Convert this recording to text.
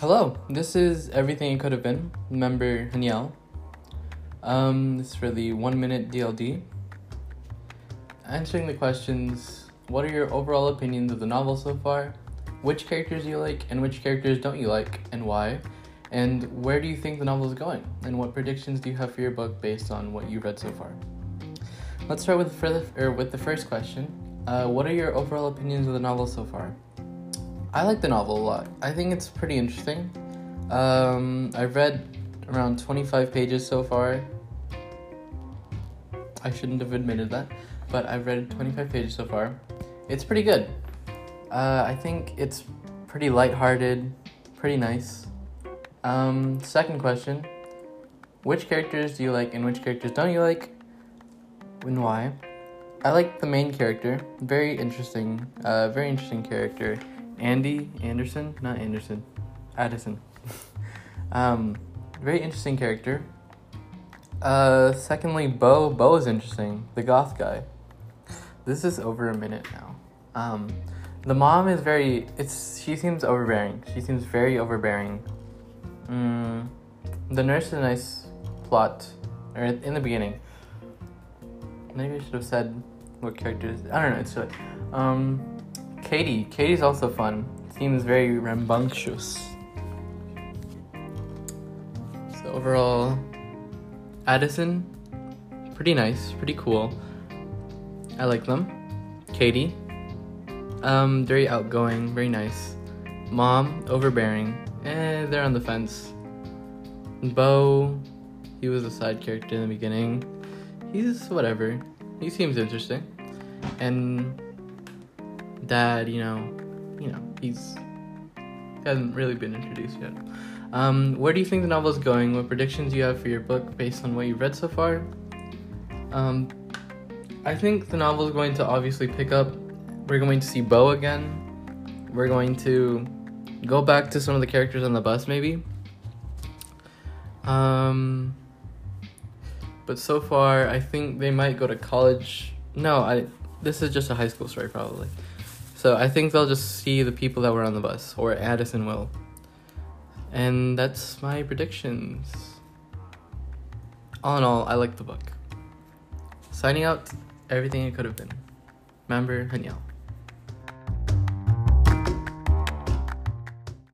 Hello, this is Everything It Could Have Been. Member Haniel. Um, this is for the one minute DLD. Answering the questions What are your overall opinions of the novel so far? Which characters you like, and which characters don't you like, and why? And where do you think the novel is going? And what predictions do you have for your book based on what you've read so far? Let's start with the, with the first question. Uh, what are your overall opinions of the novel so far? I like the novel a lot. I think it's pretty interesting. Um, I've read around 25 pages so far. I shouldn't have admitted that, but I've read 25 pages so far. It's pretty good. Uh, I think it's pretty lighthearted, pretty nice. Um, second question Which characters do you like and which characters don't you like? And why? I like the main character. Very interesting, uh, very interesting character. Andy Anderson, not Anderson, Addison. um, very interesting character. Uh, secondly, Bo. Bo is interesting. The goth guy. This is over a minute now. Um, the mom is very. It's she seems overbearing. She seems very overbearing. Mm, the nurse is a nice plot, or in the beginning. Maybe I should have said what characters. I don't know. It's like, um, Katie. Katie's also fun. Seems very rambunctious. So overall, Addison, pretty nice, pretty cool. I like them. Katie, um, very outgoing, very nice. Mom, overbearing. Eh, they're on the fence. Bo, he was a side character in the beginning. He's whatever. He seems interesting. And dad, you know, you know, he's hasn't really been introduced yet. Um, where do you think the novel is going? What predictions do you have for your book based on what you've read so far? Um, I think the novel is going to obviously pick up. We're going to see Bo again. We're going to go back to some of the characters on the bus, maybe. Um, but so far, I think they might go to college. No, I. This is just a high school story, probably. So I think they'll just see the people that were on the bus, or Addison will. And that's my predictions. All in all, I like the book. Signing out, everything it could have been. Member Haniel.